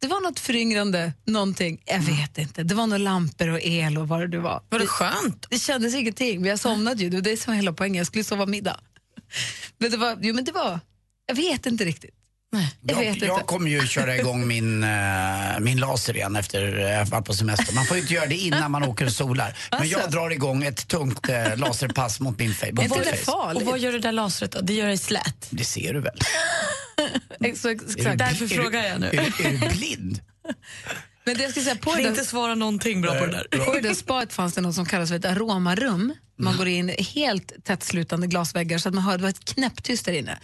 Det var något föryngrande, någonting. Jag vet inte. Det var några lampor och el och vad det nu var. Var det skönt? Det kändes ingenting, men jag somnade ju. Det var det som var hela poängen. Jag skulle sova middag. [LAUGHS] Men det var, jo, men det var, jag vet inte riktigt. Jag vet inte. Jag kommer ju köra igång min, [LAUGHS] eh, min laser igen efter eh, jag har varit på semester. Man får ju inte göra det innan man åker och solar. Men Alltså. jag drar igång ett tungt eh, laserpass mot min fa- mot mitt face. Och vad gör det där lasret då? Det gör dig slät. Det ser du väl? [LAUGHS] Exakt, Är. Därför frågar jag nu. Är, du- är du blind? [LAUGHS] Men det jag ska säga, på Kan det inte svara någonting bra på det där. På det spaet fanns det något som kallas för ett aromarum. Man går in i helt tättslutande glasväggar så att man hör det var ett knäpptyst där inne.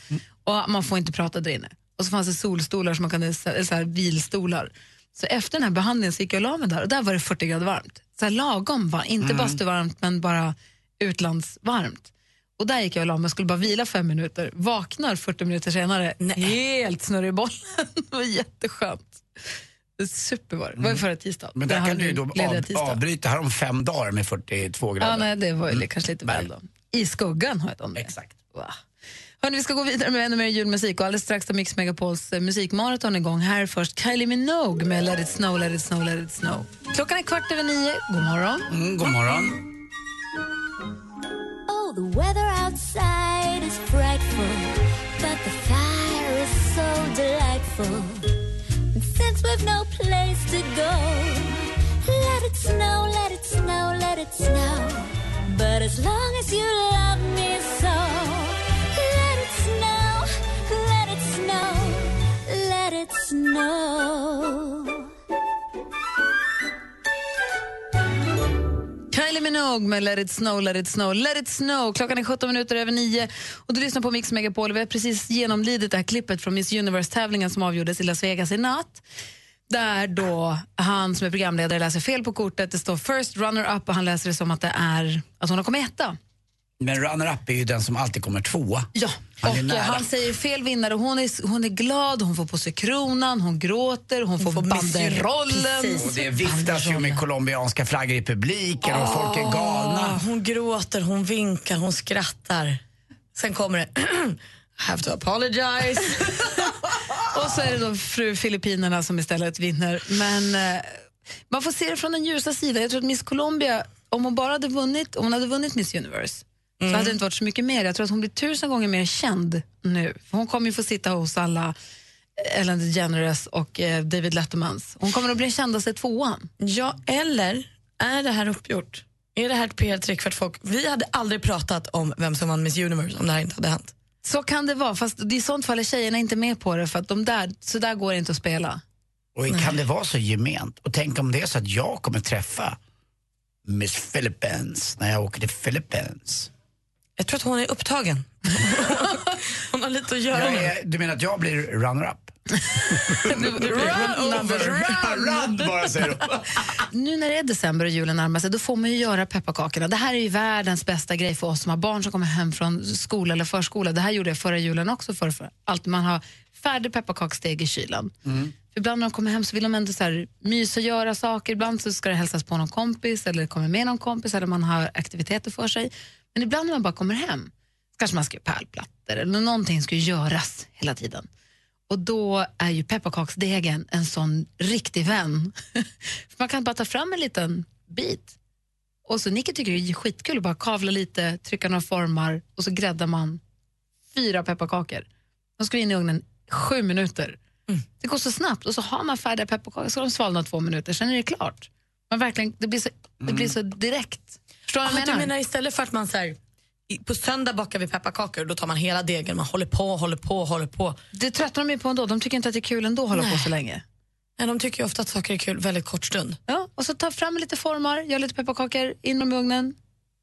Och man får inte prata där inne. Och så fanns det solstolar som man kunde, så här, vilstolar. Så efter den här behandlingen så gick jag och la mig där och där var det 40 grader varmt. Så här lagom var inte Mm. bastuvarmt men bara utlandsvarmt. Och där gick jag och la mig och skulle bara vila fem minuter. Vaknar 40 minuter senare helt snurrig i bollen. [LAUGHS] det var jätteskönt. Super var det. Det var ju förra tisdag. Men där kan du då av, avbryta här om fem dagar med 42 grader. Ja, nej, det var ju kanske lite väl då. I skuggan har jag dem. Exakt. Wow. Hörrni, vi ska gå vidare med ännu mer julmusik och alldeles strax tar Mix Megapols eh, musikmaraton igång. Här är först Kylie Minogue med Let it snow, let it snow, let it snow. Klockan är kvart över nio. God morgon. Mm, god morgon. Oh, the weather outside is frightful, but the fire is so delightful. And since we've no place to go, let it snow, let it snow, let it snow. But as long as you love me so, let it snow, let it snow, let it snow. Kylie Minogue med Let it snow, let it snow, let it snow. Klockan är 17 minuter över 9 och du lyssnar på Mix Megapol. Vi har precis genomlidit det här klippet från Miss Universe-tävlingen som avgjordes i Las Vegas i natt. Där då han som är programledare läser fel på kortet. Det står first runner-up och han läser det som att det är att hon har kommit etta. Men runner-up är ju den som alltid kommer tvåa. Ja, Han är och nära. eh, han säger fel vinnare. Hon är, hon är glad, hon får på sig kronan, hon gråter, hon, får, banderollen. Och det viftas ju med colombianska flaggor i publiken och folk är galna. Hon gråter, hon vinkar, hon skrattar. Sen kommer det [CLEARS THROAT] have to apologize. [LAUGHS] Och så är det då fru Filippinerna som istället vinner. Men eh, man får se det från den ljusa sidan. Jag tror att Miss Colombia, om hon bara hade vunnit, om hon hade vunnit Miss Universe så hade det inte varit så mycket mer. Jag tror att hon blir tusen gånger mer känd nu. För hon kommer ju få sitta hos alla eh, Ellen DeGeneres och eh, David Lettermans. Hon kommer att bli kändast i tvåan. Ja, eller är det här uppgjort? Är det här ett PR-trick för att folk... Vi hade aldrig pratat om vem som vann Miss Universe om det här inte hade hänt. Så kan det vara, fast i sånt fall är tjejerna inte med på det för att de där, så där går det inte att spela. Och kan det vara så gement? Och tänk om det är så att jag kommer träffa Miss Philippines när jag åker till Philippines. Jag tror att hon är upptagen. [LAUGHS] hon har lite att göra Jag är, du menar att jag blir runner-up? Run, number, run. Run bara säger de. Nu när det är december och julen närmar sig, då får man ju göra pepparkakorna. Det här är ju världens bästa grej för oss som har barn som kommer hem från skola eller förskola. Det här gjorde jag förra julen också. För, för allt man har färdig pepparkaksdeg i kylen. För ibland när de kommer hem så vill de ändå så här, mysa och göra saker. Ibland så ska det hälsas på någon kompis eller kommer med någon kompis eller man har aktiviteter för sig. Men ibland när man bara kommer hem kanske man ska göra pärlplattor eller någonting ska göras hela tiden. Och då är ju pepparkaksdegen en sån riktig vän. [LAUGHS] Man kan bara ta fram en liten bit. Och så Nicke tycker det är skitkul att bara kavla lite, trycka några formar och så gräddar man fyra pepparkakor. De ska in i ugnen sju minuter. Det går så snabbt och så har man färdiga pepparkakor så de svalnar två minuter, sen är det klart. Man verkligen, det, blir så, det blir så direkt. Förstår du vad Ah, jag du menar? menar istället för att man så här, på söndag bakar vi pepparkakor då tar man hela degen, man håller på, håller på, håller på. Det tröttnar de ju på ändå. De tycker inte att det är kul ändå att hålla på så länge. Nej, de tycker ofta att saker är kul väldigt kort stund. Ja, och så ta fram lite formar, gör lite pepparkakor, in dem i ugnen,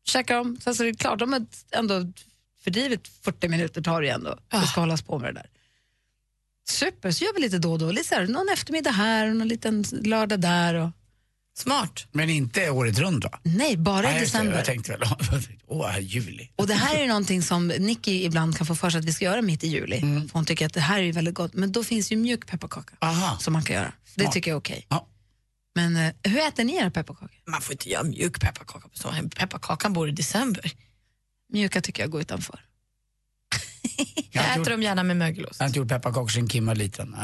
käka dem. Sen så är det klart, de har ändå fördrivit 40 minuter tar det ju ändå. Det ska hållas på med det där. Super, så gör vi lite då och då. Lite så här, någon eftermiddag här och någon liten lördag där. Och... Smart. Men inte året runt va? Nej, bara i det. december. Jag tänkte väl, [LAUGHS] åh, juli. Och det här är någonting som Nicky ibland kan få för sig att vi ska göra mitt i juli. Mm. För hon tycker att det här är väldigt gott. Men då finns ju mjuk pepparkaka som man kan göra. Det Smart. tycker jag är okej. Men eh, hur äter ni era pepparkakor? Man får inte göra mjuk pepparkaka på sommaren. Pepparkakan bor i december. Mjuka tycker jag går utanför. Jag, äter gjort- dem gärna med mögelost. Jag har inte gjort pepparkakor sedan Kim var liten. Uh,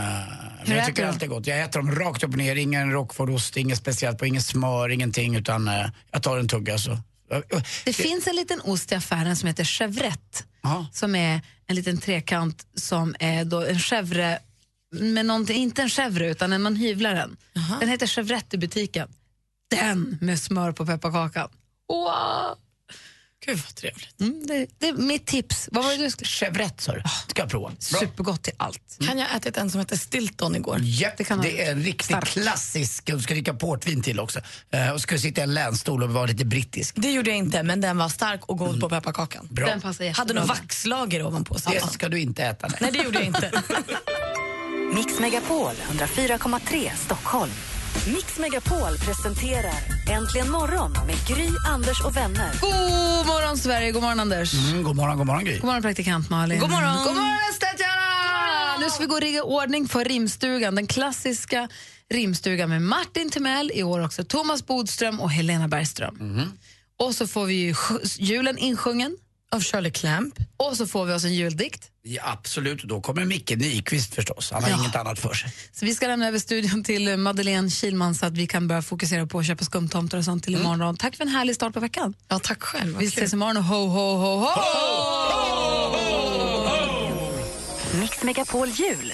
men jag tycker allt är gott. Jag äter dem rakt upp och ner. Ingen roquefortost, inget speciellt på, inget smör, ingenting. Utan eh, jag tar en tugga så. Det finns en liten ost i affären som heter chevrette. Som är en liten trekant som är då en chèvre med någonting, inte en chèvre utan en, man hyvlar den. Den heter chevrette i butiken. Den med smör på pepparkakan. Wow! Gud vad trevligt. Mm, det, det är mitt tips. Vad var det du skulle... Chevrette sa du. Ska jag prova. Bra. Supergott till allt. Kan jag ha ätit en som heter Stilton igår? Japp, Det det, kan man- är en riktigt Stark. klassisk. Du ska dricka portvin till också. Eh, och ska sitta i en länstol och vara lite brittisk. Det gjorde jag inte, men den var stark och god på pepparkakan. Bra. Den passar jättebra. Hade någon vaxlager ovanpå. Det sallad. ska du inte äta. Nej. Nej, det gjorde jag inte. [LAUGHS] Mix Megapol 104,3 Stockholm. Mix Megapol presenterar Äntligen morgon med Gry, Anders och vänner. God morgon Sverige, god morgon Anders. Mm, god morgon, god morgon Gry. God morgon praktikant Malin. God morgon. God morgon Statjana! Nu ska vi gå och rigga ordning för rimstugan. Den klassiska rimstugan med Martin Timell, i år också Thomas Bodström och Helena Bergström. Och så får vi ju julen insjungen. Av Shirley Clamp. Och så får vi oss en juldikt. Ja, absolut, och då kommer Micke Nyqvist förstås. Han har Ja. inget annat för sig. Så vi ska lämna över studion till eh, Madeleine Kilman så att vi kan börja fokusera på att köpa skumtomtar och sånt till imorgon. Tack för en härlig start på veckan. Ja, tack själv. vad Vi ses imorgon och ho, ho, ho, ho! Mix Megapol jul.